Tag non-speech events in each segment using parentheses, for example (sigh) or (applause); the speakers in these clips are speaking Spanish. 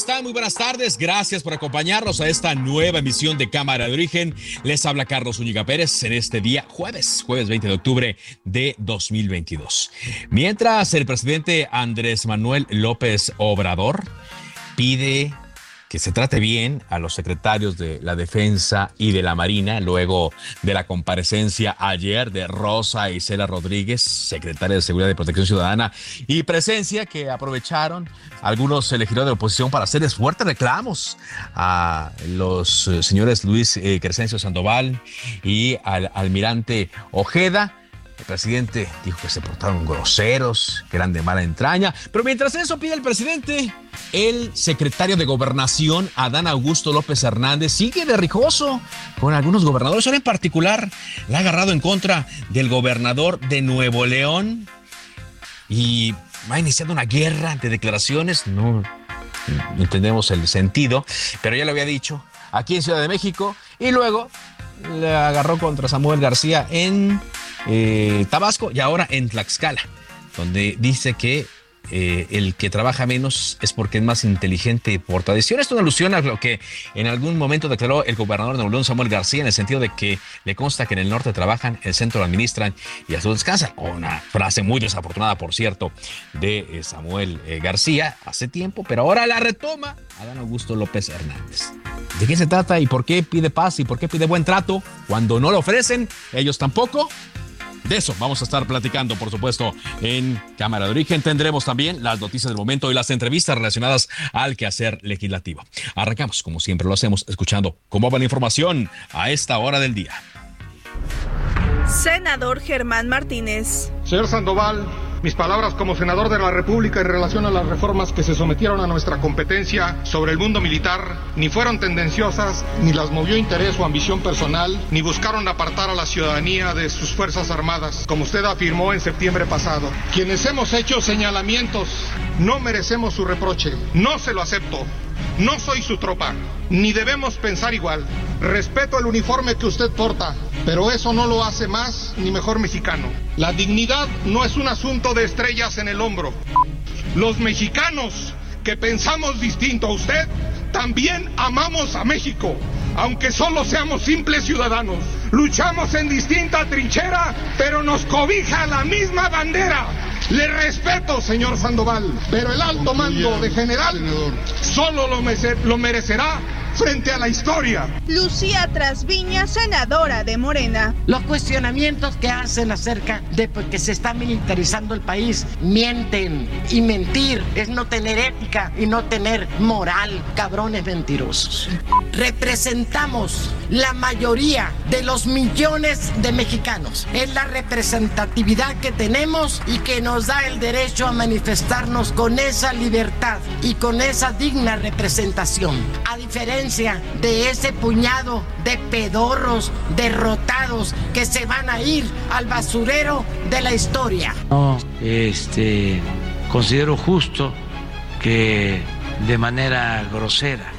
Están? Muy buenas tardes. Gracias por acompañarnos a esta nueva emisión de Cámara de Origen. Les habla Carlos Úñiga Pérez en este día jueves, jueves 20 de octubre de 2022. Mientras el presidente Andrés Manuel López Obrador pide que se trate bien a los secretarios de la Defensa y de la Marina luego de la comparecencia ayer de Rosa Isela Rodríguez, secretaria de Seguridad y Protección Ciudadana, y presencia que aprovecharon algunos elegidos de oposición para hacerles fuertes reclamos a los eh, señores Luis eh, Crescencio Sandoval y al almirante Ojeda. El presidente dijo que se portaron groseros, que eran de mala entraña. Pero mientras eso pide el presidente, el secretario de Gobernación, Adán Augusto López Hernández, sigue de rijoso con algunos gobernadores. Ahora en particular, la ha agarrado en contra del gobernador de Nuevo León y va iniciando una guerra de declaraciones. No entendemos el sentido, pero ya lo había dicho aquí en Ciudad de México y luego le agarró contra Samuel García en eh, Tabasco y ahora en Tlaxcala, donde dice que eh, el que trabaja menos es porque es más inteligente por tradición. Esto es una alusión a lo que en algún momento declaró el gobernador de Nuevo Samuel García, en el sentido de que le consta que en el norte trabajan, el centro lo administran y al sur descansan. Una frase muy desafortunada, por cierto, de eh, Samuel eh, García hace tiempo, pero ahora la retoma Adán Augusto López Hernández. ¿De qué se trata y por qué pide paz y por qué pide buen trato cuando no lo ofrecen? Ellos tampoco. De eso vamos a estar platicando, por supuesto, en Cámara de Origen. Tendremos también las noticias del momento y las entrevistas relacionadas al quehacer legislativo. Arrancamos, como siempre lo hacemos, escuchando cómo va la información a esta hora del día. Senador Germán Martínez. Señor Sandoval, mis palabras como senador de la República en relación a las reformas que se sometieron a nuestra competencia sobre el mundo militar ni fueron tendenciosas, ni las movió interés o ambición personal, ni buscaron apartar a la ciudadanía de sus Fuerzas Armadas, como usted afirmó en septiembre pasado. Quienes hemos hecho señalamientos no merecemos su reproche, no se lo acepto. No soy su tropa, ni debemos pensar igual. Respeto el uniforme que usted porta, pero eso no lo hace más ni mejor mexicano. La dignidad no es un asunto de estrellas en el hombro. Los mexicanos que pensamos distinto a usted, también amamos a México, aunque solo seamos simples ciudadanos. Luchamos en distinta trinchera, pero nos cobija la misma bandera. Le respeto, señor Sandoval, pero el alto mando de general solo lo, merece- lo merecerá frente a la historia. Lucía Trasviña, senadora de Morena. Los cuestionamientos que hacen acerca de que se está militarizando el país mienten y mentir es no tener ética y no tener moral, cabrones mentirosos. Representamos la mayoría de los millones de mexicanos. Es la representatividad que tenemos y que nos da el derecho a manifestarnos con esa libertad y con esa digna representación. A diferencia de ese puñado de pedorros derrotados que se van a ir al basurero de la historia. No, este, considero justo que de manera grosera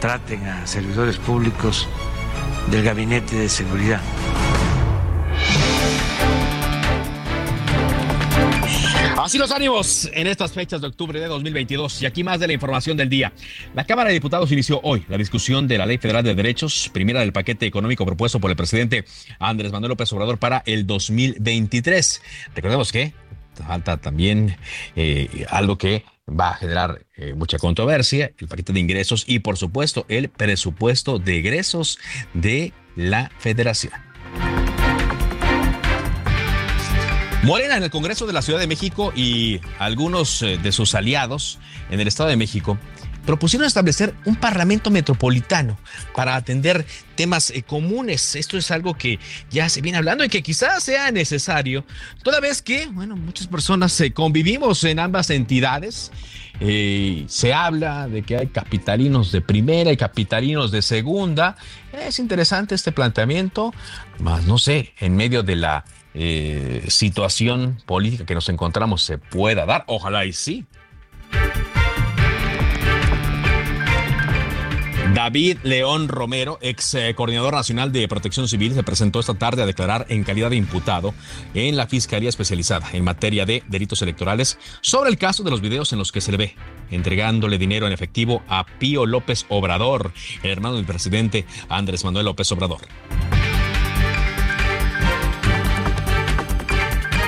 traten a servidores públicos del Gabinete de Seguridad. Así los ánimos en estas fechas de octubre de 2022 y aquí más de la información del día. La Cámara de Diputados inició hoy la discusión de la Ley Federal de Derechos, primera del paquete económico propuesto por el presidente Andrés Manuel López Obrador para el 2023. Recordemos que falta también eh, algo que va a generar eh, mucha controversia, el paquete de ingresos y por supuesto el presupuesto de egresos de la federación. Morena en el Congreso de la Ciudad de México y algunos eh, de sus aliados en el Estado de México propusieron establecer un parlamento metropolitano para atender temas eh, comunes. Esto es algo que ya se viene hablando y que quizás sea necesario, toda vez que, bueno, muchas personas eh, convivimos en ambas entidades. se habla de que hay capitalinos de primera y capitalinos de segunda. Es interesante este planteamiento, más no sé, en medio de la eh, situación política que nos encontramos se pueda dar. Ojalá y sí. David León Romero, ex eh, coordinador nacional de protección civil, se presentó esta tarde a declarar en calidad de imputado en la Fiscalía Especializada en materia de delitos electorales sobre el caso de los videos en los que se le ve entregándole dinero en efectivo a Pío López Obrador, el hermano del presidente Andrés Manuel López Obrador.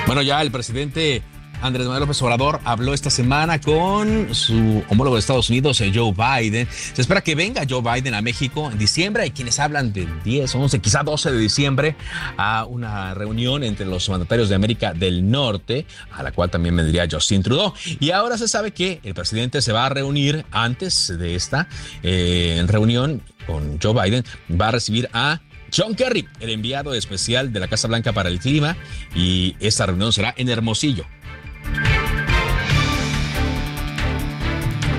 Bueno, ya el presidente Andrés Manuel López Obrador habló esta semana con su homólogo de Estados Unidos, eh, Joe Biden. Se espera que venga Joe Biden a México en diciembre. Hay quienes hablan del 10, 11, quizá 12 de diciembre a una reunión entre los mandatarios de América del Norte, a la cual también vendría Justin Trudeau. Y ahora se sabe que el presidente se va a reunir antes de esta eh, reunión con Joe Biden, va a recibir a John Kerry, el enviado especial de la Casa Blanca para el Clima, y esta reunión será en Hermosillo.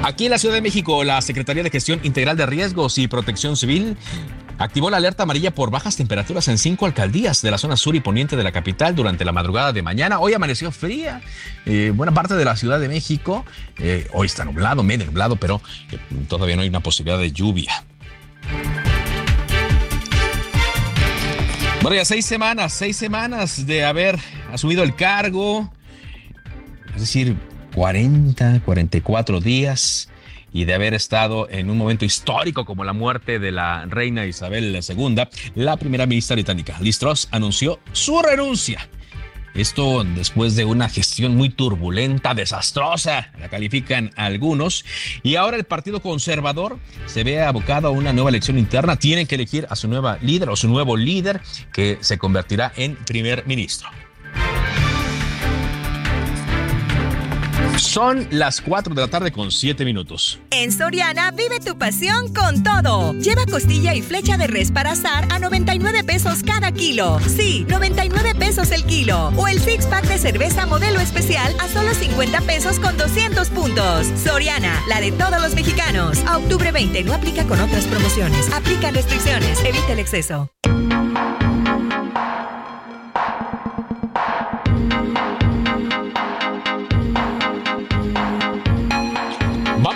Aquí en la Ciudad de México, la Secretaría de Gestión Integral de Riesgos y Protección Civil activó la alerta amarilla por bajas temperaturas en cinco alcaldías de la zona sur y poniente de la capital durante la madrugada de mañana. Hoy amaneció fría, eh, buena parte de la Ciudad de México. Eh, hoy está nublado, medio nublado, pero eh, todavía no hay una posibilidad de lluvia. Bueno, seis semanas, seis semanas de haber asumido el cargo, es decir, 40, 44 días y de haber estado en un momento histórico como la muerte de la reina Isabel II, la primera ministra británica, Liz Truss, anunció su renuncia esto después de una gestión muy turbulenta, desastrosa, la califican algunos. Y ahora el Partido Conservador se ve abocado a una nueva elección interna. Tienen que elegir a su nueva líder o su nuevo líder que se convertirá en primer ministro. Son las 4 de la tarde con 7 minutos. En Soriana vive tu pasión con todo. Lleva costilla y flecha de res para asar a 99 pesos cada kilo. Sí, 99 pesos el kilo. O el six pack de cerveza modelo especial a solo 50 pesos con 200 puntos. Soriana, la de todos los mexicanos. A octubre 20 no aplica con otras promociones. Aplica restricciones. Evita el exceso.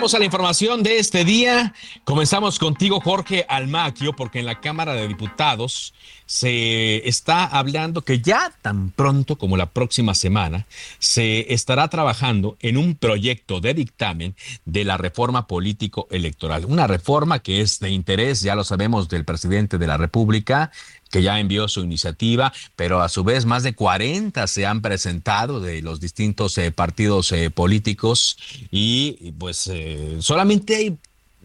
Vamos a la información de este día. Comenzamos contigo, Jorge Almaquio, porque en la Cámara de Diputados se está hablando que ya tan pronto como la próxima semana se estará trabajando en un proyecto de dictamen de la reforma político electoral. Una reforma que es de interés, ya lo sabemos, del presidente de la República, que ya envió su iniciativa, pero a su vez más de 40 se han presentado de los distintos eh, partidos eh, políticos y pues eh, solamente hay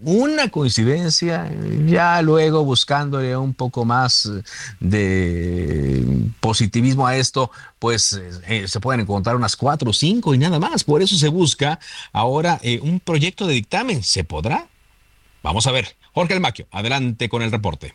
una coincidencia, ya luego buscándole un poco más de positivismo a esto, pues se pueden encontrar unas cuatro o cinco y nada más. Por eso se busca ahora un proyecto de dictamen. ¿Se podrá? Vamos a ver. Jorge Almaquio, adelante con el reporte.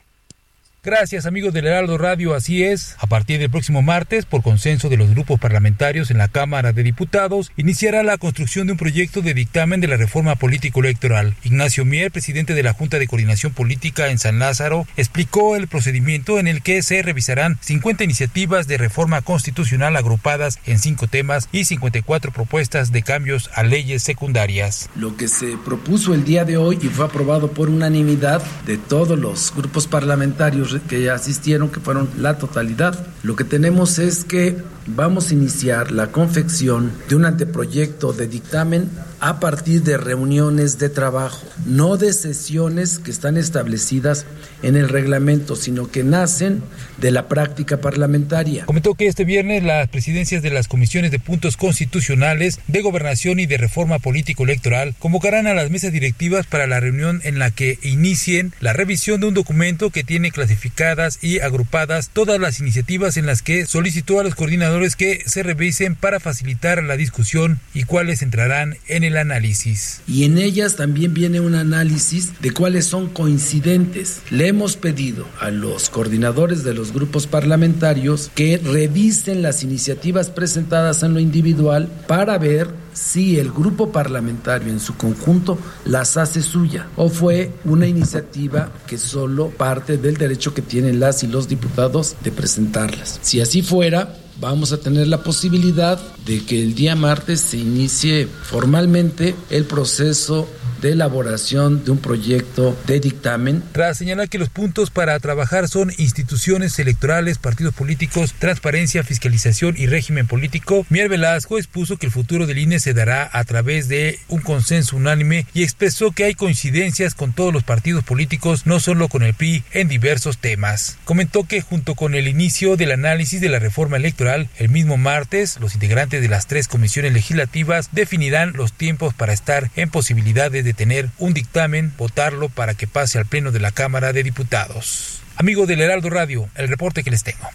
Gracias amigos del Heraldo Radio, así es. A partir del próximo martes, por consenso de los grupos parlamentarios en la Cámara de Diputados, iniciará la construcción de un proyecto de dictamen de la reforma político-electoral. Ignacio Mier, presidente de la Junta de Coordinación Política en San Lázaro, explicó el procedimiento en el que se revisarán 50 iniciativas de reforma constitucional agrupadas en cinco temas y 54 propuestas de cambios a leyes secundarias. Lo que se propuso el día de hoy y fue aprobado por unanimidad de todos los grupos parlamentarios que asistieron, que fueron la totalidad. Lo que tenemos es que vamos a iniciar la confección de un anteproyecto de dictamen a partir de reuniones de trabajo, no de sesiones que están establecidas en el reglamento, sino que nacen de la práctica parlamentaria. Comentó que este viernes las presidencias de las comisiones de puntos constitucionales, de gobernación y de reforma político-electoral convocarán a las mesas directivas para la reunión en la que inicien la revisión de un documento que tiene clasificadas y agrupadas todas las iniciativas en las que solicitó a los coordinadores que se revisen para facilitar la discusión y cuáles entrarán en el análisis. Y en ellas también viene un análisis de cuáles son coincidentes. Le hemos pedido a los coordinadores de los grupos parlamentarios que revisen las iniciativas presentadas en lo individual para ver si el grupo parlamentario en su conjunto las hace suya o fue una iniciativa que solo parte del derecho que tienen las y los diputados de presentarlas. Si así fuera, vamos a tener la posibilidad de que el día martes se inicie formalmente el proceso de elaboración de un proyecto de dictamen. Tras señalar que los puntos para trabajar son instituciones electorales, partidos políticos, transparencia, fiscalización y régimen político, Mier Velasco expuso que el futuro del INE se dará a través de un consenso unánime y expresó que hay coincidencias con todos los partidos políticos, no solo con el PRI, en diversos temas. Comentó que junto con el inicio del análisis de la reforma electoral, el mismo martes, los integrantes de las tres comisiones legislativas definirán los tiempos para estar en posibilidades de tener un dictamen, votarlo para que pase al Pleno de la Cámara de Diputados. Amigo del Heraldo Radio, el reporte que les tengo.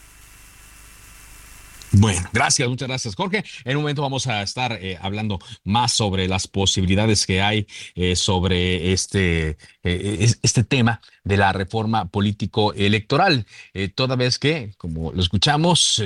Bueno, gracias, muchas gracias, Jorge. En un momento vamos a estar eh, hablando más sobre las posibilidades que hay eh, sobre este, eh, este tema de la reforma político-electoral, toda vez que, como lo escuchamos,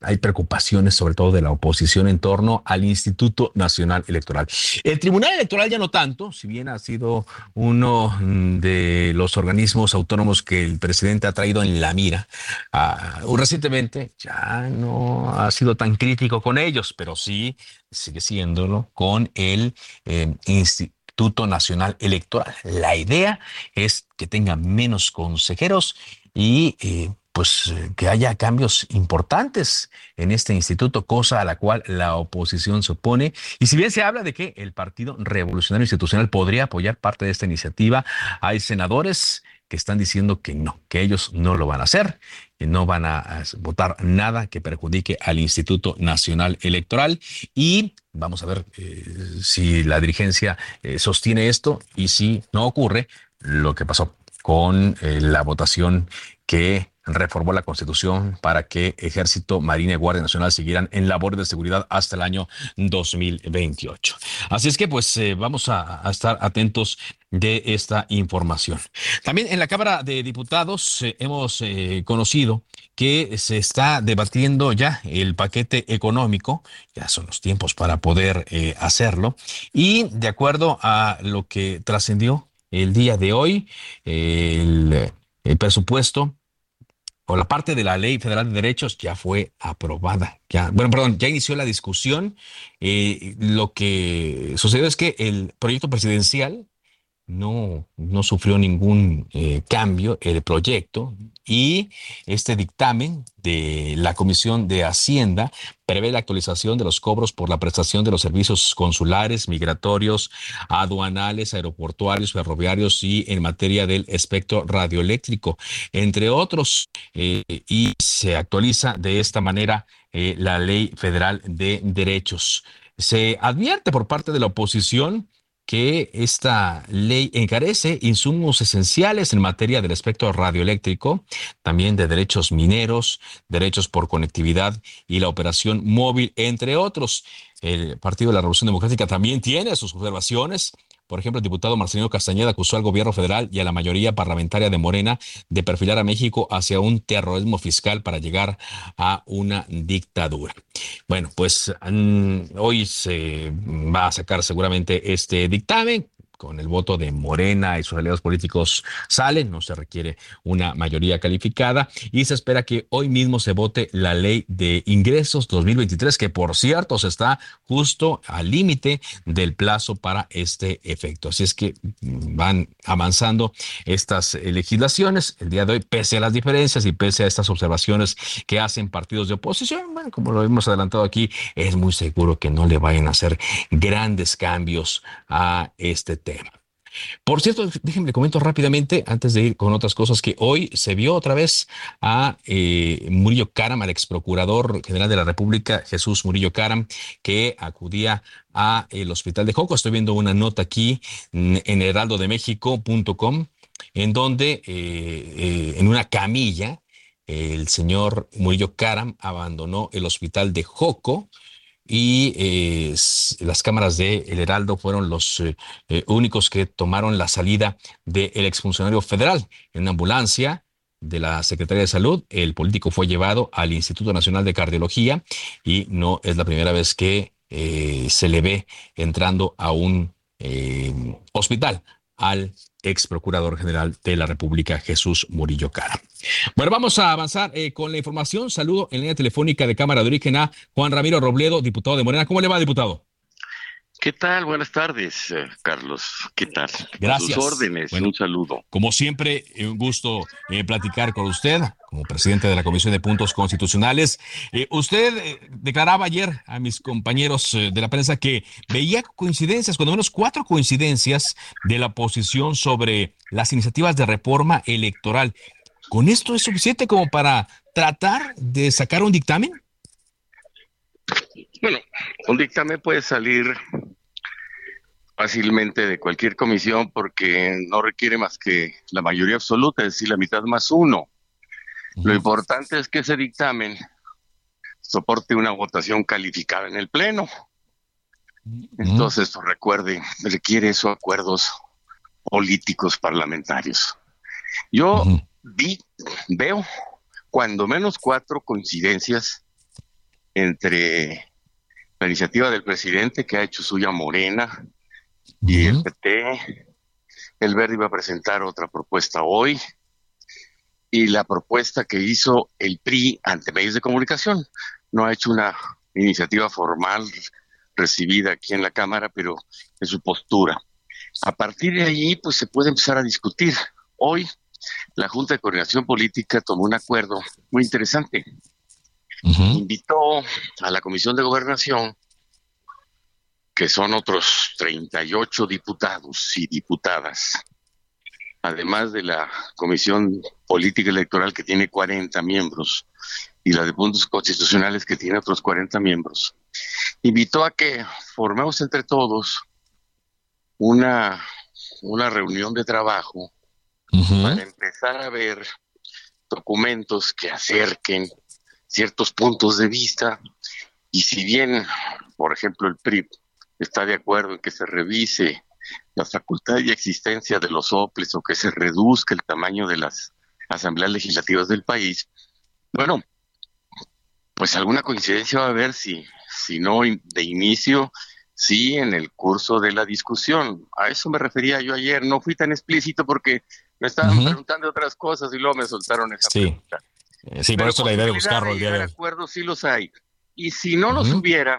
hay preocupaciones, sobre todo de la oposición, en torno al Instituto Nacional Electoral. El Tribunal Electoral ya no tanto, si bien ha sido uno de los organismos autónomos que el presidente ha traído en la mira, uh, recientemente ya no ha sido tan crítico con ellos, pero sí sigue siéndolo con el eh, Instituto Nacional Electoral. La idea es que tenga menos consejeros y eh, pues eh, que haya cambios importantes en este instituto, cosa a la cual la oposición se opone. Y si bien se habla de que el Partido Revolucionario Institucional podría apoyar parte de esta iniciativa, hay senadores que están diciendo que no, que ellos no lo van a hacer, que no van a votar nada que perjudique al Instituto Nacional Electoral. Y vamos a ver eh, si la dirigencia eh, sostiene esto y si no ocurre lo que pasó con la votación que reformó la Constitución para que Ejército, Marina y Guardia Nacional siguieran en labores de seguridad hasta el año 2028. Así es que pues eh, vamos a, estar atentos de esta información. También en la Cámara de Diputados eh, hemos eh, conocido que se está debatiendo ya el paquete económico, ya son los tiempos para poder hacerlo, y de acuerdo a lo que trascendió el día de hoy, el presupuesto o la parte de la Ley Federal de Derechos ya fue aprobada. Ya, bueno, perdón, ya inició la discusión. Eh, lo que sucedió es que el proyecto presidencial no, no sufrió ningún eh, cambio, el proyecto, y este dictamen de la Comisión de Hacienda prevé la actualización de los cobros por la prestación de los servicios consulares, migratorios, aduanales, aeroportuarios, ferroviarios y en materia del espectro radioeléctrico, entre otros. Eh, y se actualiza de esta manera eh, la Ley Federal de Derechos. Se advierte por parte de la oposición que esta ley encarece insumos esenciales en materia del espectro radioeléctrico, también de derechos mineros, derechos por conectividad y la operación móvil, entre otros. El Partido de la Revolución Democrática también tiene sus observaciones por ejemplo, el diputado Marcelino Castañeda acusó al gobierno federal y a la mayoría parlamentaria de Morena de perfilar a México hacia un terrorismo fiscal para llegar a una dictadura. Bueno, pues mm, hoy se va a sacar seguramente este dictamen con el voto de Morena y sus aliados políticos salen, no se requiere una mayoría calificada y se espera que hoy mismo se vote la ley de ingresos 2023, que por cierto se está justo al límite del plazo para este efecto. Así es que van avanzando estas legislaciones el día de hoy, pese a las diferencias y pese a estas observaciones que hacen partidos de oposición, bueno, como lo hemos adelantado aquí, es muy seguro que no le vayan a hacer grandes cambios a este tema. Por cierto, déjenme le comento rápidamente, antes de ir con otras cosas, que hoy se vio otra vez a eh, Murillo Caram, al ex procurador general de la República, Jesús Murillo Caram, que acudía a el hospital de Joco. Estoy viendo una nota aquí en heraldodemexico.com, en donde eh, eh, en una camilla el señor Murillo Caram abandonó el hospital de Joco y eh, las cámaras de El Heraldo fueron los eh, eh, únicos que tomaron la salida del exfuncionario federal en una ambulancia de la Secretaría de Salud. El político fue llevado al Instituto Nacional de Cardiología y no es la primera vez que se le ve entrando a un hospital al ex procurador general de la República, Jesús Murillo Cara. Bueno, vamos a avanzar eh, con la información. Saludo en línea telefónica de Cámara de Origen a Juan Ramiro Robledo, diputado de Morena. ¿Cómo le va, diputado? ¿Qué tal? Buenas tardes, eh, Carlos. ¿Qué tal? Gracias. sus órdenes. un saludo. Como siempre, eh, un gusto eh, platicar con usted como presidente de la Comisión de Puntos Constitucionales. usted declaraba ayer a mis compañeros de la prensa que veía coincidencias, cuando menos cuatro coincidencias de la posición sobre las iniciativas de reforma electoral. ¿Con esto es suficiente como para tratar de sacar un dictamen? Bueno, un dictamen puede salir fácilmente de cualquier comisión porque no requiere más que la mayoría absoluta, es decir, la mitad más uno. Lo importante es que ese dictamen soporte una votación calificada en el Pleno. Entonces, recuerde, requiere esos acuerdos políticos parlamentarios. Yo vi, veo cuando menos cuatro coincidencias entre la iniciativa del presidente que ha hecho suya Morena y el PT. El Verde iba a presentar otra propuesta hoy y la propuesta que hizo el PRI ante medios de comunicación. No ha hecho una iniciativa formal recibida aquí en la Cámara, pero en su postura. A partir de ahí, pues se puede empezar a discutir. Hoy, la Junta de Coordinación Política tomó un acuerdo muy interesante invitó a la Comisión de Gobernación, que son otros 38 diputados y diputadas, además de la Comisión Política Electoral que tiene 40 miembros y la de puntos constitucionales que tiene otros 40 miembros, invitó a que formemos entre todos una, una reunión de trabajo para empezar a ver documentos que acerquen ciertos puntos de vista y si bien, por ejemplo, el PRI está de acuerdo en que se revise la facultad y existencia de los OPLES o que se reduzca el tamaño de las asambleas legislativas del país, bueno, pues alguna coincidencia va a haber si, si no de inicio, sí en el curso de la discusión. A eso me refería yo ayer, no fui tan explícito porque me estaban preguntando otras cosas y luego me soltaron esa pregunta. Eh, sí, por eso la idea de buscarlo el día de acuerdos sí los hay. Y si no los hubiera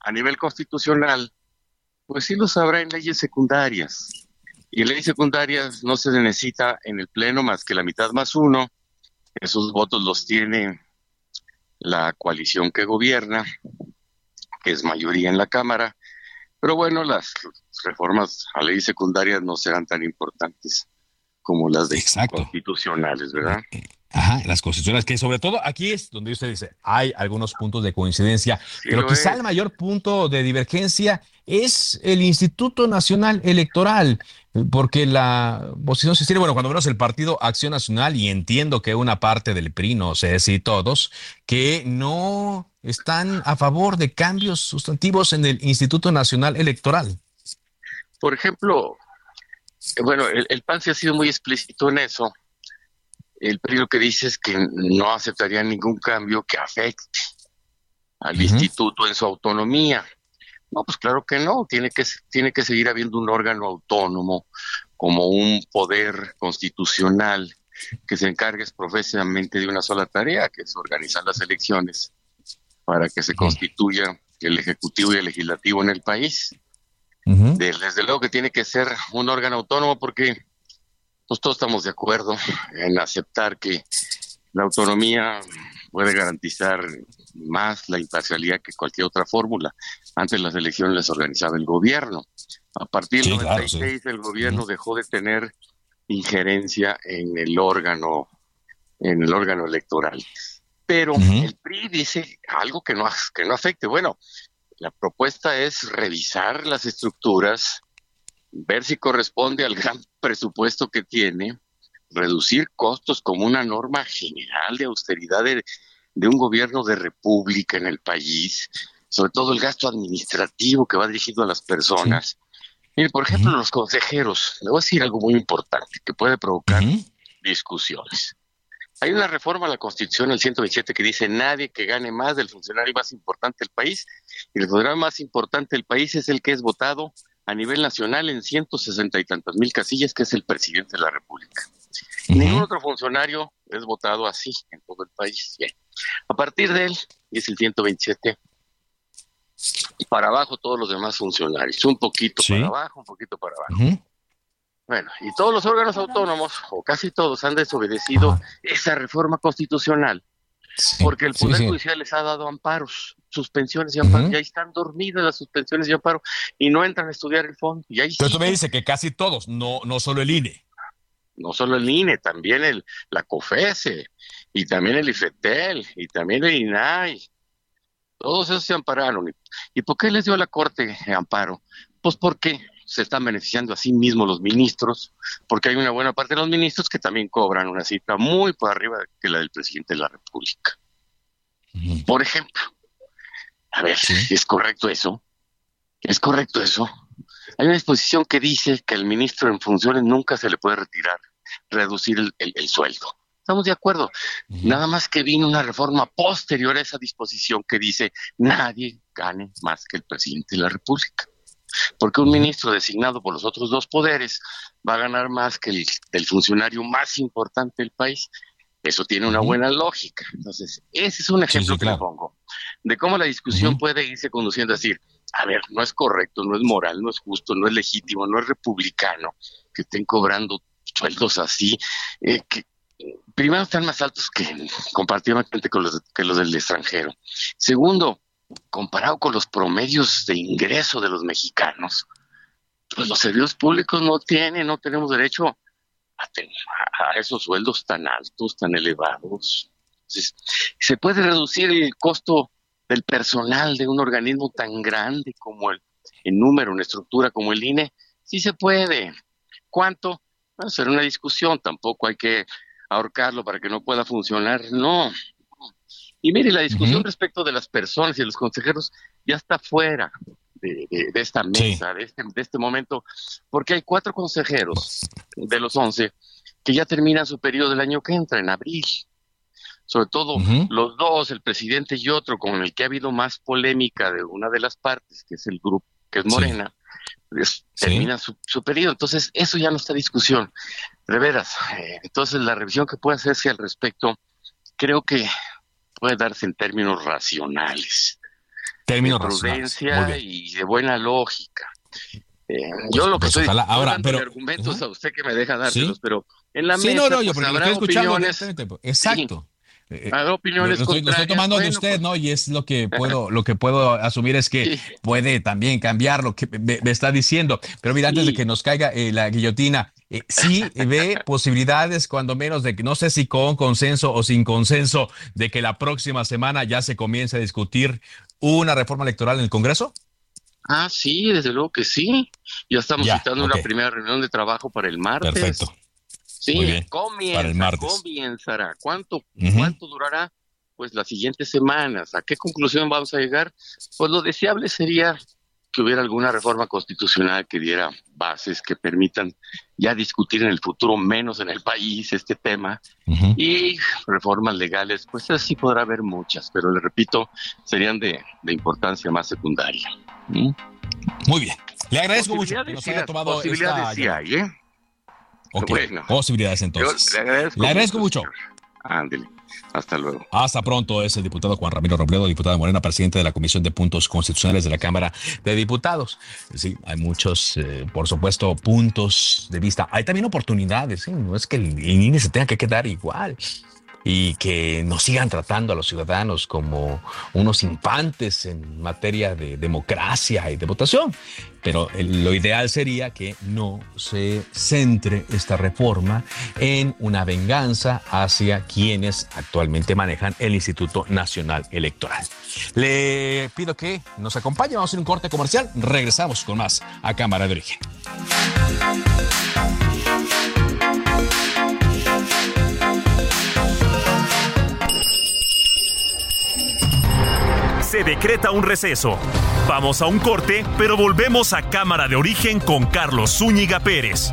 a nivel constitucional, pues sí los habrá en leyes secundarias. Y en leyes secundarias no se necesita en el Pleno más que la mitad más uno. Esos votos los tiene la coalición que gobierna, que es mayoría en la Cámara. Pero bueno, las reformas a leyes secundarias no serán tan importantes como las de constitucionales, ¿verdad? Eh, Ajá, las constitucionales, que sobre todo aquí es donde usted dice, hay algunos puntos de coincidencia, pero quizá el mayor punto de divergencia es el Instituto Nacional Electoral, porque la oposición se tiene, bueno, cuando menos el Partido Acción Nacional, y entiendo que una parte del PRI, no sé si todos, que no están a favor de cambios sustantivos en el Instituto Nacional Electoral. Por ejemplo, bueno, el, el PAN se ha sido muy explícito en eso el PRI lo que dice es que no aceptaría ningún cambio que afecte al instituto en su autonomía. No, pues claro que no, tiene que, tiene que seguir habiendo un órgano autónomo como un poder constitucional que se encargue profesionalmente de una sola tarea, que es organizar las elecciones para que se constituya el Ejecutivo y el Legislativo en el país. Desde luego que tiene que ser un órgano autónomo porque pues, todos estamos de acuerdo en aceptar que la autonomía puede garantizar más la imparcialidad que cualquier otra fórmula. Antes las elecciones las organizaba el gobierno. A partir del 96 el gobierno dejó de tener injerencia en el órgano en el órgano electoral. Pero el PRI dice algo que no que no afecte. Bueno, la propuesta es revisar las estructuras, ver si corresponde al gran (laughs) presupuesto que tiene, reducir costos como una norma general de austeridad de, un gobierno de república en el país, sobre todo el gasto administrativo que va dirigido a las personas. Mire, por ejemplo, los consejeros, le voy a decir algo muy importante que puede provocar discusiones. Hay una reforma a la Constitución, el 127, que dice nadie que gane más del funcionario más importante del país. Y el funcionario más importante del país es el que es votado a nivel nacional en 160 y tantas mil casillas, que es el presidente de la República. Ningún otro funcionario es votado así en todo el país. A partir de él, es el 127, para abajo todos los demás funcionarios, un poquito para abajo, un poquito para abajo. Bueno, y todos los órganos autónomos, o casi todos, han desobedecido esa reforma constitucional, porque el Poder Judicial les ha dado amparos, suspensiones y amparos, y ahí están dormidas las suspensiones y amparos, y no entran a estudiar el fondo. Y ahí Pero tú me dices que casi todos, no, no solo el INE. No solo el INE, también el, la COFESE, y también el IFETEL, y también el INAI. Todos esos se ampararon. ¿Y por qué les dio la Corte amparo? Pues porque se están beneficiando a sí mismos los ministros, porque hay una buena parte de los ministros que también cobran una cifra muy por arriba que la del presidente de la República. Por ejemplo, a ver, ¿es correcto eso? ¿Es correcto eso? Hay una disposición que dice que al ministro en funciones nunca se le puede retirar, reducir el, sueldo. Estamos de acuerdo. Nada más que vino una reforma posterior a esa disposición que dice nadie gane más que el presidente de la República porque un ministro designado por los otros dos poderes va a ganar más que el funcionario más importante del país. Eso tiene una buena lógica. Entonces, ese es un ejemplo que le pongo de cómo la discusión puede irse conduciendo a decir, a ver, no es correcto, no es moral, no es justo, no es legítimo, no es republicano que estén cobrando sueldos así, eh, que primero están más altos que comparativamente con los, que los del extranjero. Segundo, comparado con los promedios de ingreso de los mexicanos, pues los servicios públicos no tienen, no tenemos derecho a, a esos sueldos tan altos, tan elevados. se puede reducir el costo del personal de un organismo tan grande como el, en número, en estructura como el INE, sí se puede. ¿Cuánto? Va a una discusión, tampoco hay que ahorcarlo para que no pueda funcionar, no. Y mire, la discusión respecto de las personas y de los consejeros ya está fuera de, esta mesa, este, de, este, momento, porque hay cuatro consejeros de los once que ya terminan su periodo del año que entra, en abril. Sobre todo los dos, el presidente y otro, con el que ha habido más polémica de una de las partes, que es el grupo, que es Morena, termina su, periodo. Entonces, eso ya no está discusión. De veras, eh, entonces la revisión que puede hacerse al respecto, creo que puede darse en términos racionales. Términos de prudencia y de buena lógica. Eh, yo pues, lo que pues, estoy ahora, pero argumentos a usted que me deja dárselos, pero en la sí, mesa no, no, yo pues, habrá opiniones. Exacto. Eh, opiniones lo, estoy, tomando de usted, ¿no? Y es lo que (laughs) puedo, lo que puedo asumir es que puede también cambiar lo que me, está diciendo. Pero mira, antes de que nos caiga eh, la guillotina, eh, sí ve (laughs) posibilidades, cuando menos, de que no sé si con consenso o sin consenso, de que la próxima semana ya se comience a discutir una reforma electoral en el Congreso. Ah, sí, desde luego que sí. Ya estamos citando una primera reunión de trabajo para el martes. Perfecto. Sí, comienza, comenzará. ¿Cuánto, ¿Cuánto durará? Pues las siguientes semanas. ¿A qué conclusión vamos a llegar? Pues lo deseable sería que hubiera alguna reforma constitucional que diera bases que permitan ya discutir en el futuro menos en el país este tema y reformas legales, pues así podrá haber muchas, pero le repito, serían de, importancia más secundaria. Muy bien. Le agradezco mucho que nos haya tomado sí hay, ¿eh? Posibilidades entonces. le agradezco, mucho. Ándele. Hasta luego. Hasta pronto. Es el diputado Juan Ramiro Robledo, diputado de Morena, presidente de la Comisión de Puntos Constitucionales de la Cámara de Diputados. Sí, hay muchos, eh, por supuesto, puntos de vista. Hay también oportunidades. ¿sí? No es que el INE se tenga que quedar igual y que nos sigan tratando a los ciudadanos como unos infantes en materia de democracia y de votación. Pero lo ideal sería que no se centre esta reforma en una venganza hacia quienes actualmente manejan el Instituto Nacional Electoral. Le pido que nos acompañe, vamos a hacer un corte comercial, regresamos con más a Cámara de Origen. Se decreta un receso. Vamos a un corte, pero volvemos a Cámara de Origen con Carlos Zúñiga Pérez.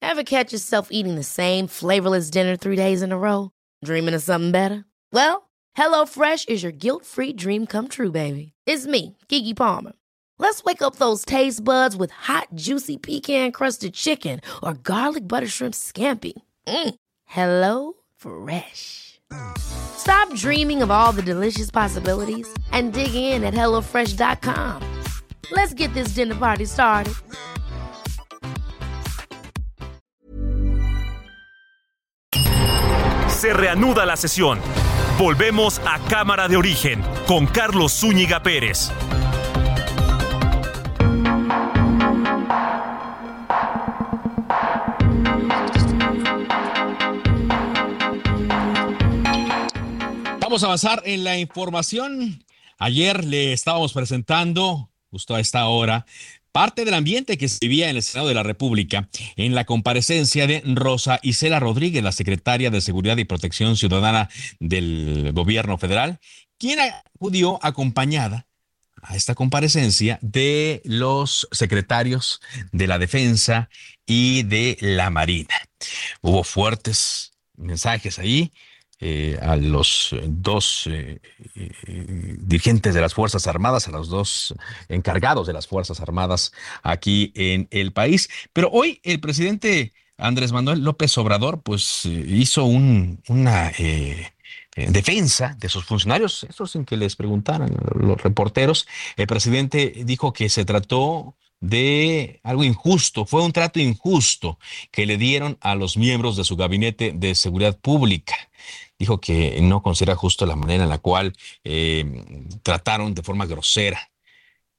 Ever catch yourself eating the same flavorless dinner three days in a row? Dreaming of something better? Well, HelloFresh is your guilt-free dream come true, baby. It's me, Kiki Palmer. Let's wake up those taste buds with hot, juicy pecan-crusted chicken or garlic butter shrimp scampi. Mm. Hello Fresh. Stop dreaming of all the delicious possibilities and dig in at HelloFresh.com. Let's get this dinner party started. Se reanuda la sesión. Volvemos a Cámara de Origen con Carlos Zúñiga Pérez. Vamos a avanzar en la información. Ayer le estábamos presentando, justo a esta hora, parte del ambiente que se vivía en el Senado de la República en la comparecencia de Rosa Isela Rodríguez, la secretaria de Seguridad y Protección Ciudadana del gobierno federal, quien acudió acompañada a esta comparecencia de los secretarios de la Defensa y de la Marina. Hubo fuertes mensajes ahí eh, a los dos eh, eh, dirigentes de las Fuerzas Armadas, a los dos encargados de las Fuerzas Armadas aquí en el país. Pero hoy el presidente Andrés Manuel López Obrador pues hizo un, una defensa de sus funcionarios, eso sin que les preguntaran los reporteros. El presidente dijo que se trató de algo injusto, fue un trato injusto que le dieron a los miembros de su gabinete de seguridad pública dijo que no considera justo la manera en la cual eh, trataron de forma grosera.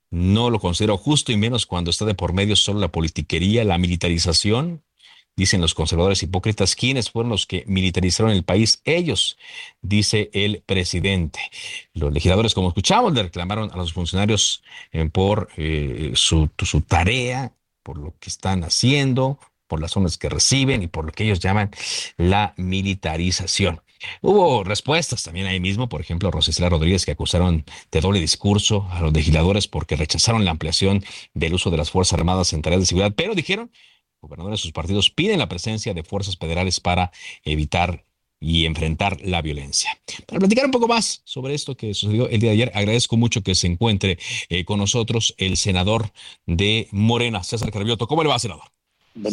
No lo considero justo y menos cuando está de por medio solo la politiquería, la militarización. Dicen los conservadores hipócritas, ¿quiénes fueron los que militarizaron el país? Ellos, dice el presidente. Los legisladores, como escuchamos, le reclamaron a los funcionarios eh, por eh, su, su tarea, por lo que están haciendo, por las zonas que reciben y por lo que ellos llaman la militarización. Hubo respuestas también ahí mismo, por ejemplo, Rosicela Rodríguez, que acusaron de doble discurso a los legisladores porque rechazaron la ampliación del uso de las Fuerzas Armadas en tareas de seguridad, pero dijeron, gobernadores de sus partidos piden la presencia de fuerzas federales para evitar y enfrentar la violencia. Para platicar un poco más sobre esto que sucedió el día de ayer, agradezco mucho que se encuentre eh, con nosotros el senador de Morena, César Carvioto. ¿Cómo le va, senador?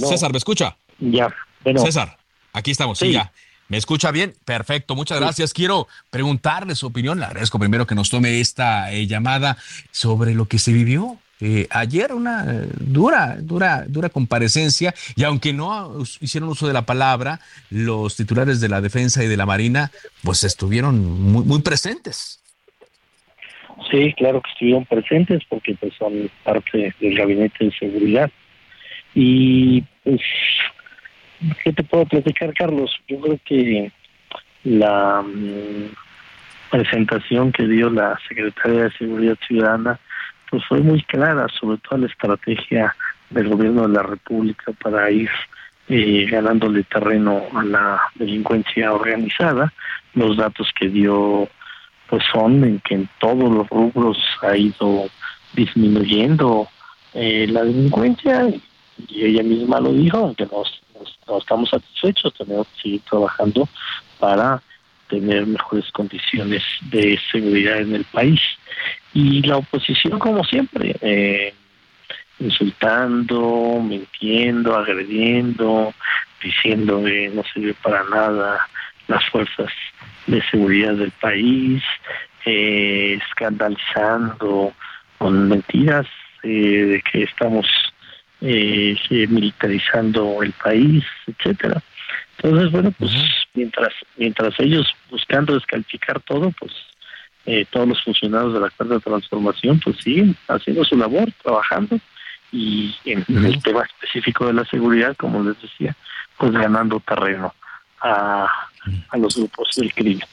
César, ¿me escucha? Ya, César, aquí estamos, sí, ya. ¿Me escucha bien? Perfecto, muchas gracias. Quiero preguntarle su opinión. Le agradezco primero que nos tome esta eh, llamada sobre lo que se vivió eh, ayer una eh, dura, dura, dura comparecencia y aunque no hicieron uso de la palabra, los titulares de la defensa y de la marina, pues estuvieron muy, muy presentes. Sí, claro que estuvieron presentes porque pues son parte del gabinete de seguridad y pues ¿Qué te puedo platicar, Carlos? Yo creo que la mm, presentación que dio la Secretaría de Seguridad Ciudadana pues fue muy clara, sobre todo la estrategia del gobierno de la República para ir eh, ganándole terreno a la delincuencia organizada, los datos que dio pues son en que en todos los rubros ha ido disminuyendo eh, la delincuencia y ella misma lo dijo, aunque no, no estamos satisfechos, tenemos que seguir trabajando para tener mejores condiciones de seguridad en el país. Y la oposición, como siempre, eh, insultando, mintiendo, agrediendo, diciendo que no sirve para nada las fuerzas de seguridad del país, eh, escandalizando con mentiras eh, de que estamos eh, militarizando el país, etcétera. Entonces, bueno, pues mientras mientras ellos buscando descalificar todo, pues eh, todos los funcionarios de la Cuarta Transformación pues siguen haciendo su labor, trabajando y en, el tema específico de la seguridad, como les decía, pues ganando terreno a, a los grupos del crimen.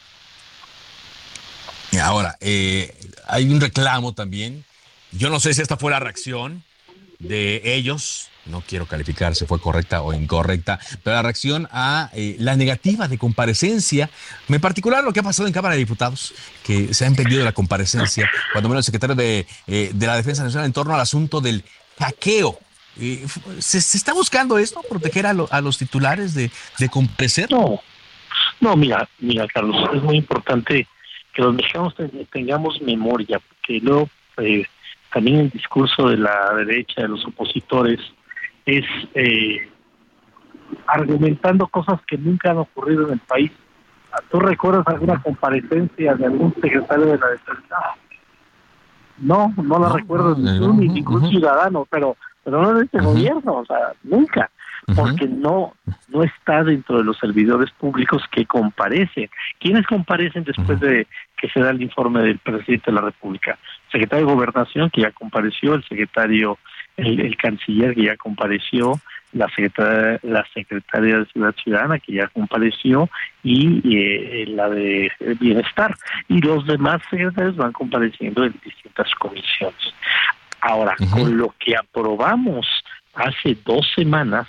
Ahora, eh, hay un reclamo también. Yo no sé si esta fue la reacción de ellos, no quiero calificar si fue correcta o incorrecta, pero la reacción a eh, la negativa de comparecencia, en particular lo que ha pasado en Cámara de Diputados, que se ha impedido la comparecencia, cuando menos el secretario de, eh, de la Defensa Nacional en torno al asunto del hackeo. Eh, ¿se, está buscando esto, proteger a, a los titulares de, de comparecer? No, no, mira, mira, Carlos, es muy importante que los mexicanos tengamos memoria, porque luego también el discurso de la derecha, de los opositores, es eh, argumentando cosas que nunca han ocurrido en el país. ¿Tú recuerdas alguna comparecencia de algún secretario de la defensa? No, no la recuerdo ni tú ni ningún ciudadano, pero pero no de este gobierno, o sea, nunca, porque no no está dentro de los servidores públicos que comparecen. ¿Quiénes comparecen después de que se da el informe del presidente de la República? El secretario de Gobernación, que ya compareció, el secretario, el, canciller, que ya compareció, la secretaria, la secretaria de Ciudad Ciudadana, que ya compareció, y eh, la de Bienestar. Y los demás secretarios van compareciendo en distintas comisiones. Ahora, con lo que aprobamos hace dos semanas,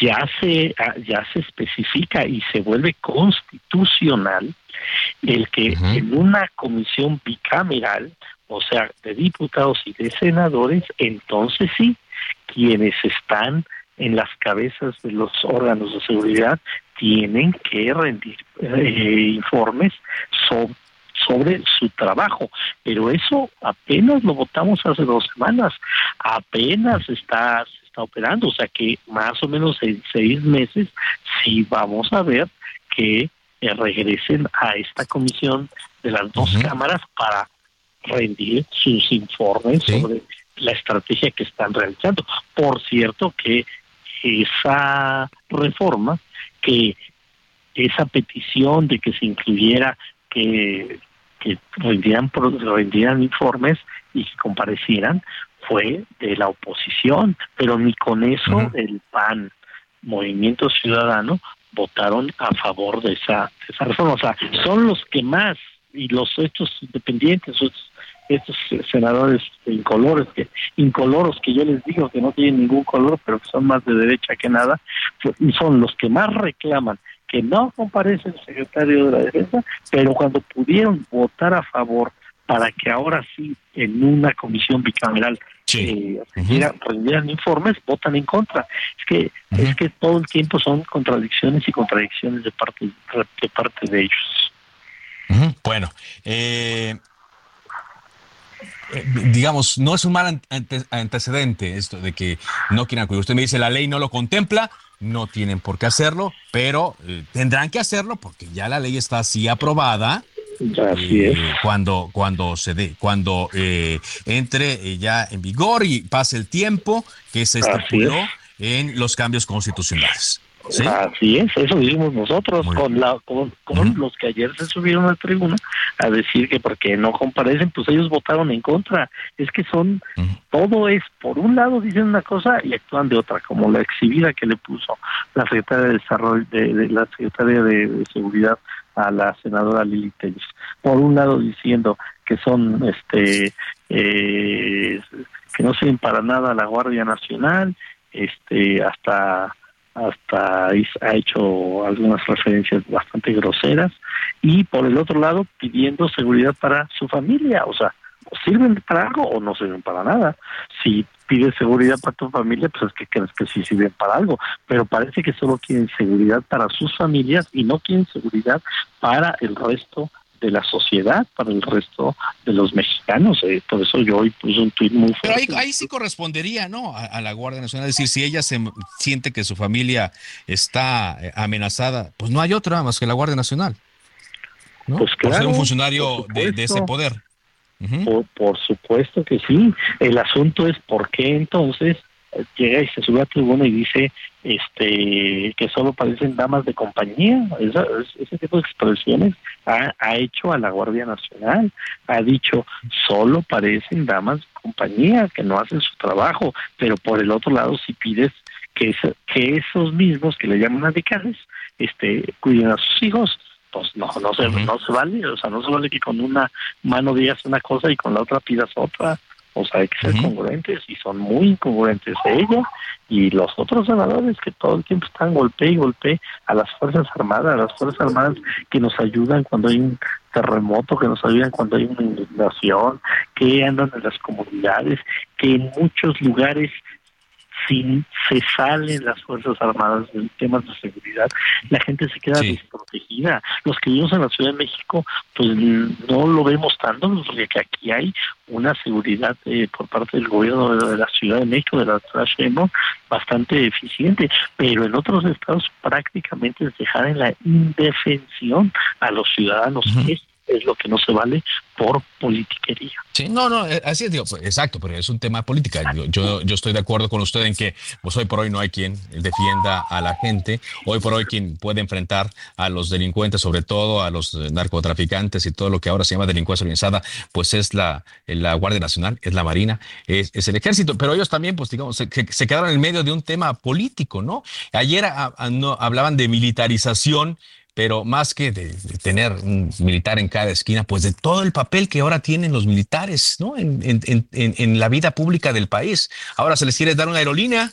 ya se ah, ya se especifica y se vuelve constitucional el que en una comisión bicameral, o sea, de diputados y de senadores, entonces sí, quienes están en las cabezas de los órganos de seguridad tienen que rendir eh, informes sobre sobre su trabajo. Pero eso apenas lo votamos hace dos semanas, apenas está, está operando, o sea que más o menos en seis meses sí vamos a ver que eh, regresen a esta comisión de las dos cámaras para rendir sus informes sobre la estrategia que están realizando. Por cierto que esa reforma, que esa petición de que se incluyera que que rendieran, informes y que comparecieran fue de la oposición, pero ni con eso el PAN, Movimiento Ciudadano, votaron a favor de esa, esa reforma. O sea, son los que más, y los estos independientes, estos, senadores incolores, que, incoloros que yo les digo que no tienen ningún color, pero que son más de derecha que nada, son los que más reclaman que no comparece el secretario de la Defensa, pero cuando pudieron votar a favor para que ahora sí en una comisión bicameral eh, rendieran, informes, votan en contra. Es que es que todo el tiempo son contradicciones y contradicciones de parte de parte de ellos. Bueno, eh, eh, digamos, no es un mal antecedente esto de que no quieran acudir. Usted me dice la ley no lo contempla, no tienen por qué hacerlo, pero eh, tendrán que hacerlo porque ya la ley está así aprobada. Eh, cuando cuando se dé cuando eh, entre ya en vigor y pase el tiempo que se estipuló en los cambios constitucionales. Así es, eso vivimos nosotros con la con, los que ayer se subieron a la tribuna a decir que porque no comparecen, pues ellos votaron en contra. Es que son todo es por un lado dicen una cosa y actúan de otra, como la exhibida que le puso la secretaria de desarrollo de, la secretaria de, seguridad a la senadora Lili Telles. Por un lado diciendo que son este eh, que no sirven para nada la Guardia Nacional, este hasta hasta ha hecho algunas referencias bastante groseras y por el otro lado pidiendo seguridad para su familia, o sea, sirven para algo o no sirven para nada. Si pides seguridad para tu familia, pues es que crees que sí sirven para algo, pero parece que solo quieren seguridad para sus familias y no quieren seguridad para el resto de la sociedad, para el resto de los mexicanos. Eh, por eso yo hoy puse un tuit muy fuerte. Pero ahí, sí correspondería, ¿no? A, la Guardia Nacional. Es decir, si ella se siente que su familia está eh, amenazada, pues no hay otra más que la Guardia Nacional. ¿no? Pues claro, por ser un funcionario de, ese poder. por, supuesto que sí. El asunto es por qué entonces llega y se sube a tribuna y dice este que solo parecen damas de compañía. ese tipo de expresiones ha, ha, hecho a la Guardia Nacional. Ha dicho, solo parecen damas de compañía, que no hacen su trabajo. Pero por el otro lado, si pides que, que esos mismos que le llaman radicales este, cuiden a sus hijos, pues no, no se, no se vale. O sea, no se vale que con una mano digas una cosa y con la otra pidas otra. O sea, hay que ser congruentes y son muy incongruentes ella y los otros senadores que todo el tiempo están golpe y golpe a las Fuerzas Armadas, a las Fuerzas Armadas que nos ayudan cuando hay un terremoto, que nos ayudan cuando hay una inundación, que andan en las comunidades, que en muchos lugares si se salen las Fuerzas Armadas en temas de seguridad, la gente se queda desprotegida. Los que vivimos en la Ciudad de México, pues no lo vemos tanto, porque aquí hay una seguridad eh, por parte del gobierno de la Ciudad de México, de la ciudad bastante eficiente, pero en otros estados prácticamente es dejar en la indefensión a los ciudadanos es lo que no se vale por politiquería. Sí, no, no, eh, así es, digo, exacto, pero es un tema política. Yo, yo, estoy de acuerdo con usted en que pues hoy por hoy no hay quien defienda a la gente, hoy por hoy quien puede enfrentar a los delincuentes, sobre todo a los narcotraficantes y todo lo que ahora se llama delincuencia organizada, pues es la, la Guardia Nacional, es la Marina, es, es el ejército, pero ellos también, pues digamos, se, se, quedaron en medio de un tema político, ¿no? Ayer no, hablaban de militarización pero más que de, tener un militar en cada esquina, pues de todo el papel que ahora tienen los militares, ¿no? En, en, en, la vida pública del país. Ahora se les quiere dar una aerolínea.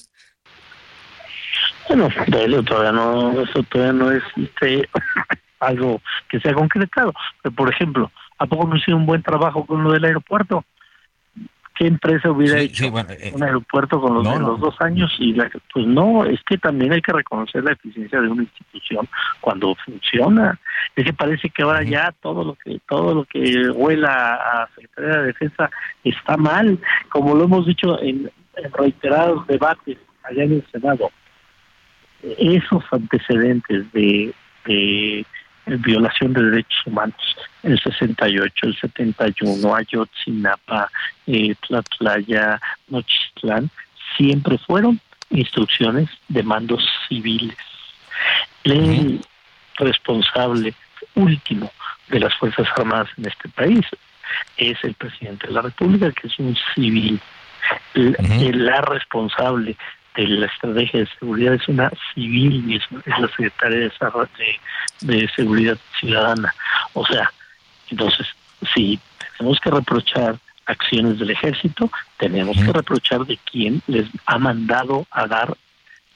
Bueno, todavía no, eso todavía no es este, (laughs) algo que sea concretado. Pero, por ejemplo, ¿a poco no hizo un buen trabajo con lo del aeropuerto? Qué empresa hubiera hecho eh, un aeropuerto con los, los dos años y pues no es que también hay que reconocer la eficiencia de una institución cuando funciona. Es que parece que ahora ya todo lo que todo lo que huela a Secretaría de Defensa está mal como lo hemos dicho en, reiterados debates allá en el Senado. Esos antecedentes de, de violación de derechos humanos, el 68, el 71, Ayotzinapa, eh, Tlatlaya, Nochistlán, siempre fueron instrucciones de mandos civiles. El responsable último de las Fuerzas Armadas en este país es el presidente de la República, que es un civil. La responsable de la estrategia de seguridad es una civil y es, la secretaria de, de, Seguridad Ciudadana. O sea, entonces, si tenemos que reprochar acciones del ejército, tenemos que reprochar de quién les ha mandado a dar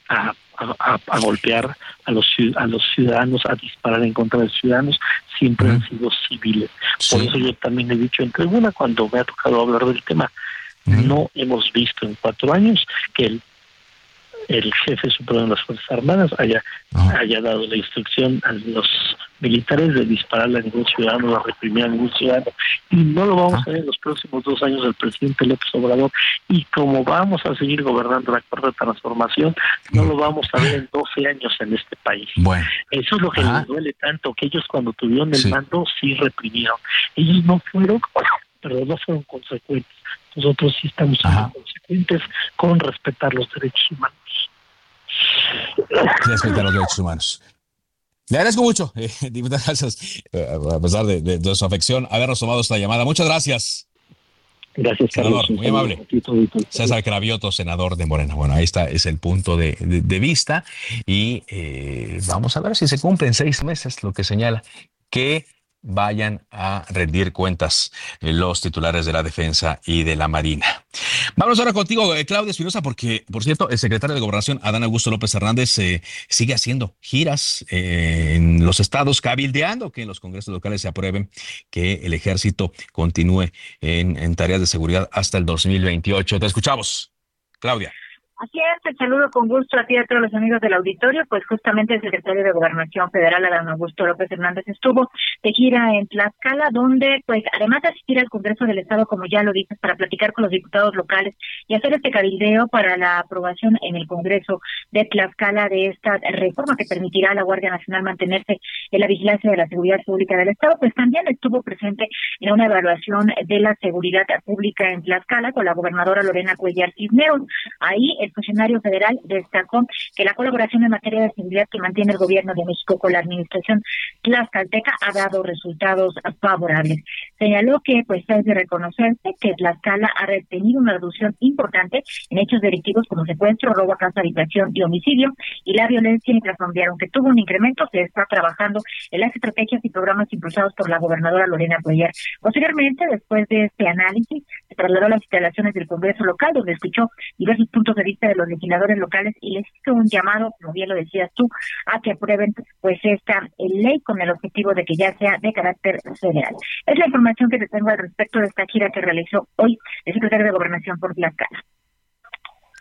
a, a, golpear a los a los ciudadanos, a disparar en contra de ciudadanos, siempre han sido civiles. Por eso yo también he dicho en tribuna cuando me ha tocado hablar del tema, no hemos visto en cuatro años que el el jefe supremo de las Fuerzas Armadas haya, ah. haya dado la instrucción a los militares de dispararle a ningún ciudadano, de reprimir a ningún ciudadano. Y no lo vamos ah. a ver en los próximos dos años del presidente López Obrador. Y como vamos a seguir gobernando la cuarta transformación, no lo vamos a ver en 12 años en este país. Eso es lo que les duele tanto, que ellos cuando tuvieron el mando sí reprimieron. Ellos no fueron, (coughs) pero no fueron consecuentes. Nosotros sí estamos siendo consecuentes con respetar los derechos humanos. Respetar los derechos humanos. Le agradezco mucho, (laughs) eh, diputado, eh, a pesar de, su afección, habernos tomado esta llamada. Muchas gracias. Gracias, senador. muy amable. César Cravioto, senador de Morena. Bueno, ahí está, es el punto de, vista. Y eh, vamos a ver si se cumplen seis meses lo que señala que vayan a rendir cuentas eh, los titulares de la defensa y de la marina. Vamos ahora contigo, eh, Claudia Espinosa, porque, por cierto, el secretario de Gobernación, Adán Augusto López Hernández, eh, sigue haciendo giras en los estados, cabildeando que en los congresos locales se aprueben que el ejército continúe en, en tareas de seguridad hasta el 2028. Te escuchamos, Claudia. Así es, te saludo con gusto a ti y a todos los amigos del auditorio. Pues justamente el secretario de Gobernación Federal, Adán Augusto López Hernández, estuvo de gira en Tlaxcala, donde, pues, además de asistir al Congreso del Estado, como ya lo dices, para platicar con los diputados locales y hacer este cabildeo para la aprobación en el Congreso de Tlaxcala de esta reforma que permitirá a la Guardia Nacional mantenerse en la vigilancia de la seguridad pública del Estado, pues también estuvo presente en una evaluación de la seguridad pública en Tlaxcala con la gobernadora Lorena Cuellar Cisneros. Ahí el funcionario federal destacó que la colaboración en materia de seguridad que mantiene el gobierno de México con la administración tlaxcalteca ha dado resultados favorables. Señaló que pues es de reconocerse que Tlaxcala ha retenido una reducción importante en hechos delictivos como secuestro, robo a casa, habitación y homicidio y la violencia intrafamiliar, aunque tuvo un incremento, se está trabajando en las estrategias y programas impulsados por la gobernadora Lorena Cuellar. Posteriormente, después de este análisis, se trasladó a las instalaciones del Congreso local, donde escuchó diversos puntos de vista de los legisladores locales y les hizo un llamado, como bien lo decías tú, a que aprueben pues esta ley con el objetivo de que ya sea de carácter federal. Es la información que te tengo al respecto de esta gira que realizó hoy el secretario de Gobernación por Tlaxcala.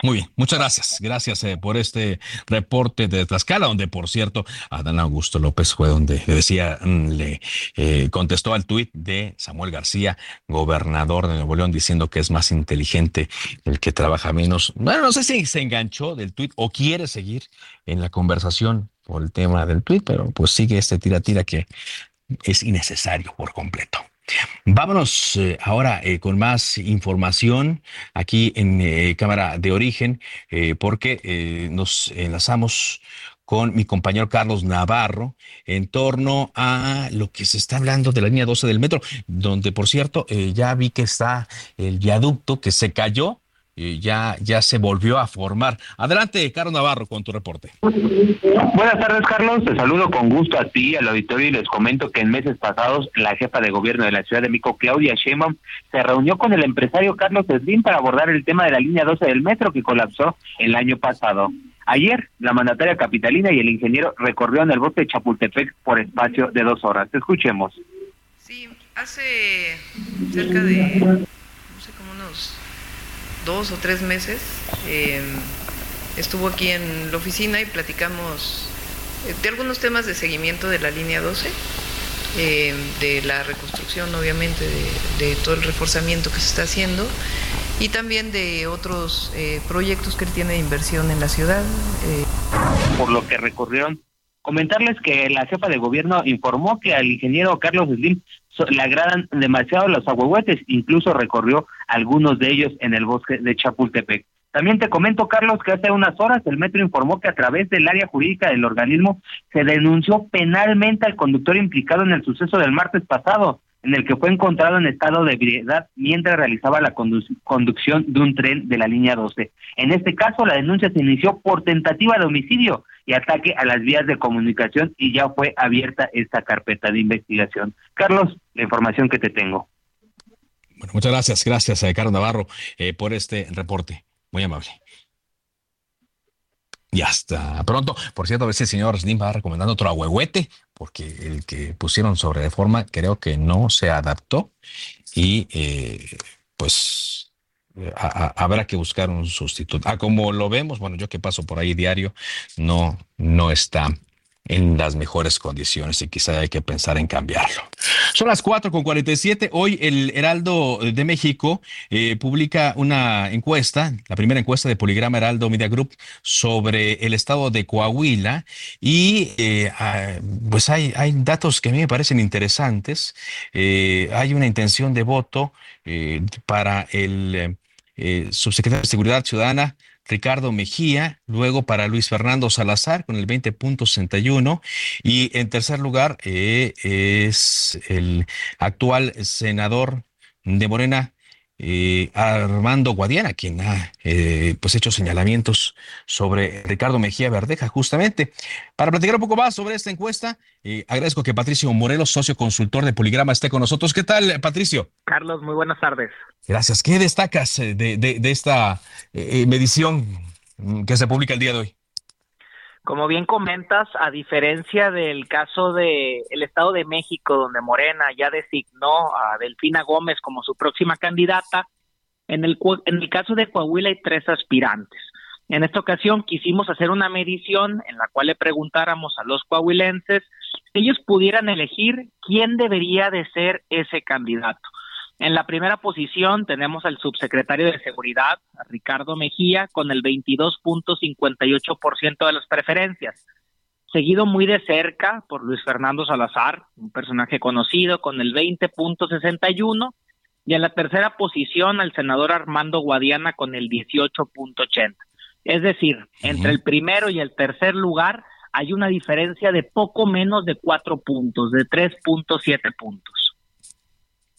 Muy bien, muchas gracias. Gracias eh, por este reporte de Tlaxcala, donde, por cierto, Adán Augusto López fue donde le decía, mm, le eh, contestó al tuit de Samuel García, gobernador de Nuevo León, diciendo que es más inteligente el que trabaja menos. Bueno, no sé si se enganchó del tuit o quiere seguir en la conversación por el tema del tuit, pero pues sigue este tira-tira que es innecesario por completo. Vámonos eh, ahora eh, con más información aquí en eh, Cámara de Origen, porque nos enlazamos con mi compañero Carlos Navarro en torno a lo que se está hablando de la línea 12 del metro, donde por cierto ya vi que está el viaducto que se cayó ya, ya se volvió a formar. Adelante, Carlos Navarro, con tu reporte. Buenas tardes, Carlos. Te saludo con gusto a ti, al auditorio, y les comento que en meses pasados la jefa de gobierno de la Ciudad de México, Claudia Sheinbaum, se reunió con el empresario Carlos Slim para abordar el tema de la línea 12 del metro que colapsó el año pasado. Ayer, la mandataria capitalina y el ingeniero recorrieron el bosque de Chapultepec por espacio de dos horas. Escuchemos. Sí, hace cerca de, no sé, como unos dos o tres meses, eh, estuvo aquí en la oficina y platicamos eh, de algunos temas de seguimiento de la línea 12, eh, de la reconstrucción obviamente, de, todo el reforzamiento que se está haciendo y también de otros proyectos que tiene inversión en la ciudad. Por lo que recorrieron comentarles que la jefa de gobierno informó que al ingeniero Carlos Slim le agradan demasiado los ahuehuetes, incluso recorrió algunos de ellos en el bosque de Chapultepec. También te comento, Carlos, que hace unas horas el metro informó que a través del área jurídica del organismo se denunció penalmente al conductor implicado en el suceso del martes pasado, en el que fue encontrado en estado de ebriedad mientras realizaba la conducción de un tren de la línea 12. En este caso, la denuncia se inició por tentativa de homicidio y ataque a las vías de comunicación y ya fue abierta esta carpeta de investigación. Carlos, la información que te tengo. Bueno, muchas gracias, gracias a Carlos Navarro eh, por este reporte. Muy amable. Y hasta pronto. Por cierto, a veces el señor Slim va recomendando otro ahuehuete, porque el que pusieron sobre reforma creo que no se adaptó y eh, pues habrá que buscar un sustituto. Ah, como lo vemos, bueno, yo que paso por ahí diario, no, no está en las mejores condiciones y quizá hay que pensar en cambiarlo. Son las 4 con 47. Hoy el Heraldo de México eh, publica una encuesta, la primera encuesta de Poligrama Heraldo Media Group sobre el estado de Coahuila y eh, ah, pues hay, hay datos que a mí me parecen interesantes. Eh, hay una intención de voto para el eh, subsecretario de Seguridad Ciudadana, Ricardo Mejía, luego para Luis Fernando Salazar con el 20.61 y en tercer lugar eh, es el actual senador de Morena, eh, Armando Guadiana, quien ha eh, pues hecho señalamientos sobre Ricardo Mejía Verdeja, justamente. Para platicar un poco más sobre esta encuesta, eh, agradezco que Patricio Morelos, socio consultor de Poligrama, esté con nosotros. ¿Qué tal, Patricio? Carlos, muy buenas tardes. Gracias. ¿Qué destacas de, de esta medición que se publica el día de hoy? Como bien comentas, a diferencia del caso de el Estado de México, donde Morena ya designó a Delfina Gómez como su próxima candidata, en el, en el caso de Coahuila hay tres aspirantes. En esta ocasión quisimos hacer una medición en la cual le preguntáramos a los coahuilenses si ellos pudieran elegir quién debería de ser ese candidato. En la primera posición tenemos al subsecretario de Seguridad, Ricardo Mejía, con el 22.58% de las preferencias, seguido muy de cerca por Luis Fernando Salazar, un personaje conocido, con el 20.61%, y en la tercera posición al senador Armando Guadiana con el 18.80%. Es decir, entre el primero y el tercer lugar hay una diferencia de poco menos de cuatro puntos, de 3.7 puntos.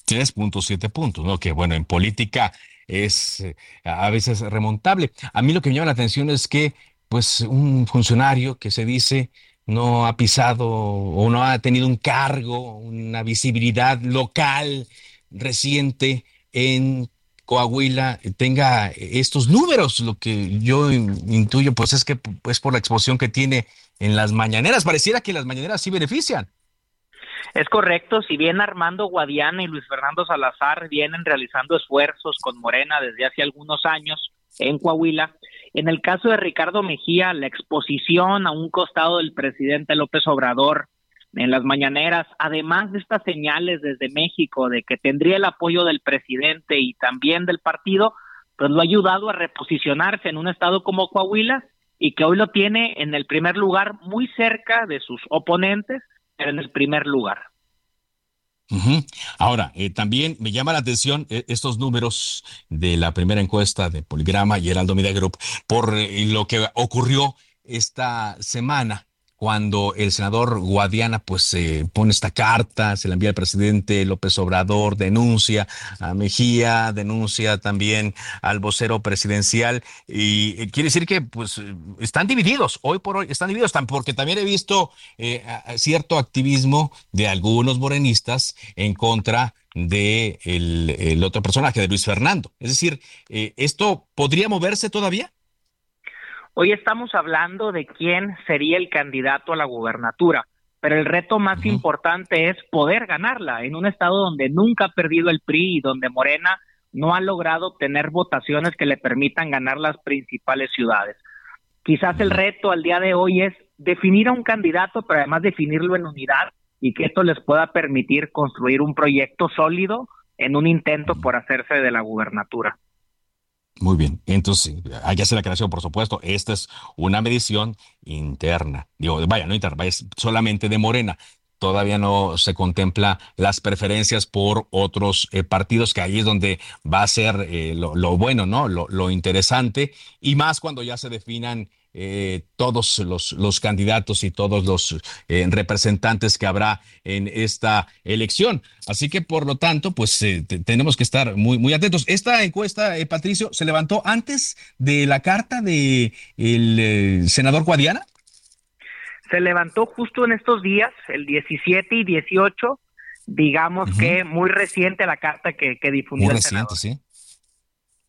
3.7 puntos, ¿no? Que bueno, en política es eh, a veces remontable. A mí lo que me llama la atención es que, pues, un funcionario que se dice no ha pisado o no ha tenido un cargo, una visibilidad local reciente en Coahuila tenga estos números. Lo que yo intuyo, pues, es que pues por la exposición que tiene en las mañaneras. Pareciera que las mañaneras sí benefician. Es correcto, si bien Armando Guadiana y Luis Fernando Salazar vienen realizando esfuerzos con Morena desde hace algunos años en Coahuila, en el caso de Ricardo Mejía, la exposición a un costado del presidente López Obrador en las mañaneras, además de estas señales desde México de que tendría el apoyo del presidente y también del partido, pues lo ha ayudado a reposicionarse en un estado como Coahuila y que hoy lo tiene en el primer lugar muy cerca de sus oponentes en el primer lugar. Ahora, eh, también me llama la atención eh, estos números de la primera encuesta de Poligrama y Heraldo Media Group por eh, lo que ocurrió esta semana cuando el senador Guadiana pues se pone esta carta, se la envía al presidente López Obrador, denuncia a Mejía, denuncia también al vocero presidencial y eh, quiere decir que pues están divididos, hoy por hoy están divididos, porque también he visto eh, cierto activismo de algunos morenistas en contra de el, otro personaje, de Luis Fernando. Es decir, eh, ¿esto podría moverse todavía? Hoy estamos hablando de quién sería el candidato a la gubernatura, pero el reto más importante es poder ganarla en un estado donde nunca ha perdido el PRI y donde Morena no ha logrado tener votaciones que le permitan ganar las principales ciudades. Quizás el reto al día de hoy es definir a un candidato, pero además definirlo en unidad y que esto les pueda permitir construir un proyecto sólido en un intento por hacerse de la gubernatura. Muy bien, entonces hay que hacer la creación, por supuesto. Esta es una medición interna. Digo, vaya, no interna, es solamente de Morena. Todavía no se contempla las preferencias por otros eh, partidos, que ahí es donde va a ser eh, lo, bueno, ¿no? Lo interesante, y más cuando ya se definan eh, todos los, los, candidatos y todos los eh, representantes que habrá en esta elección. Así que, por lo tanto, pues eh, tenemos que estar muy, muy atentos. Esta encuesta, Patricio, se levantó antes de la carta de el senador Guadiana. Se levantó justo en estos días, el 17 y 18, digamos que muy reciente la carta que, que difundió. Muy reciente, sí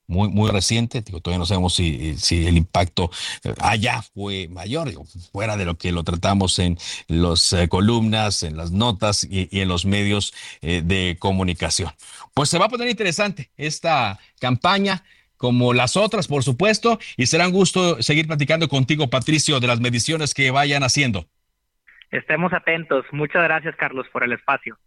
muy, muy reciente, digo, todavía no sabemos si, si el impacto allá fue mayor, digo, fuera de lo que lo tratamos en las eh, columnas, en las notas y, en los medios eh, de comunicación. Pues se va a poner interesante esta campaña como las otras, por supuesto, y será un gusto seguir platicando contigo, Patricio, de las mediciones que vayan haciendo. Estemos atentos. Muchas gracias, Carlos, por el espacio.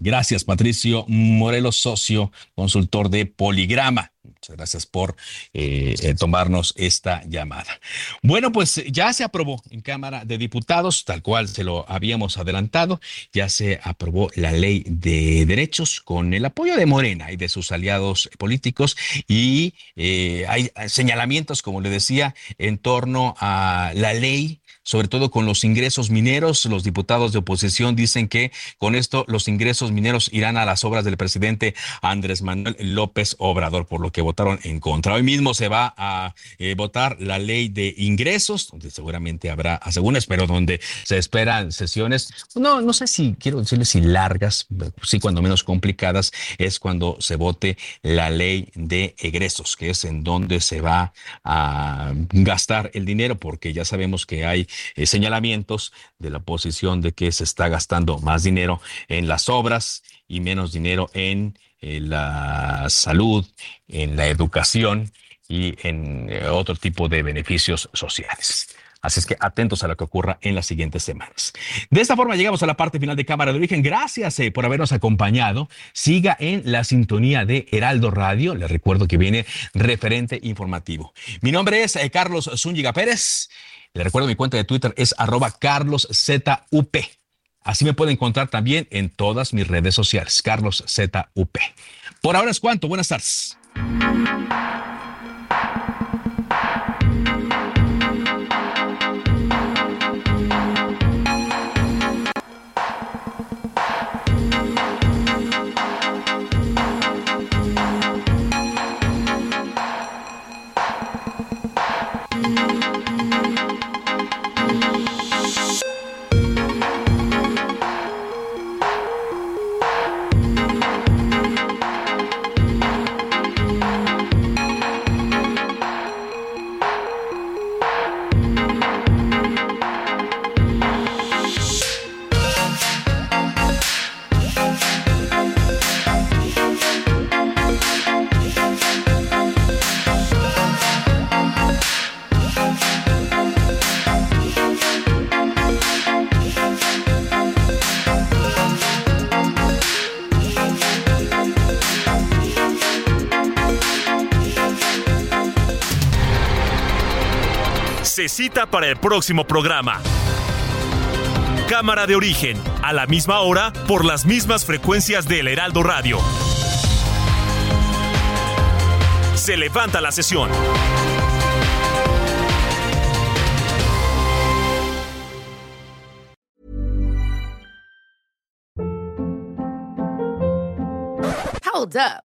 Gracias, Patricio Morelos, socio consultor de Poligrama. Muchas gracias por eh, eh, tomarnos esta llamada. Bueno, pues ya se aprobó en Cámara de Diputados, tal cual se lo habíamos adelantado, ya se aprobó la ley de derechos con el apoyo de Morena y de sus aliados políticos y eh, hay señalamientos, como le decía, en torno a la ley sobre todo con los ingresos mineros. Los diputados de oposición dicen que con esto los ingresos mineros irán a las obras del presidente Andrés Manuel López Obrador, por lo que votaron en contra. Hoy mismo se va a eh, votar la ley de ingresos, donde seguramente habrá asegúnes, pero donde se esperan sesiones, no, no sé si quiero decirles si largas, sí cuando menos complicadas, es cuando se vote la ley de egresos, que es en donde se va a gastar el dinero, porque ya sabemos que hay eh, señalamientos de la oposición de que se está gastando más dinero en las obras y menos dinero en eh, la salud, en la educación y en eh, otro tipo de beneficios sociales. Así es que atentos a lo que ocurra en las siguientes semanas. De esta forma llegamos a la parte final de Cámara de Origen. Gracias por habernos acompañado. Siga en la sintonía de Heraldo Radio. Les recuerdo que viene referente informativo. Mi nombre es Carlos Zúñiga Pérez le recuerdo mi cuenta de Twitter es arroba carloszup. Así me puede encontrar también en todas mis redes sociales, carloszup. Por ahora es cuanto. Buenas tardes. Cita para el próximo programa. Cámara de origen, a la misma hora, por las mismas frecuencias del Heraldo Radio. Se levanta la sesión. Hold up.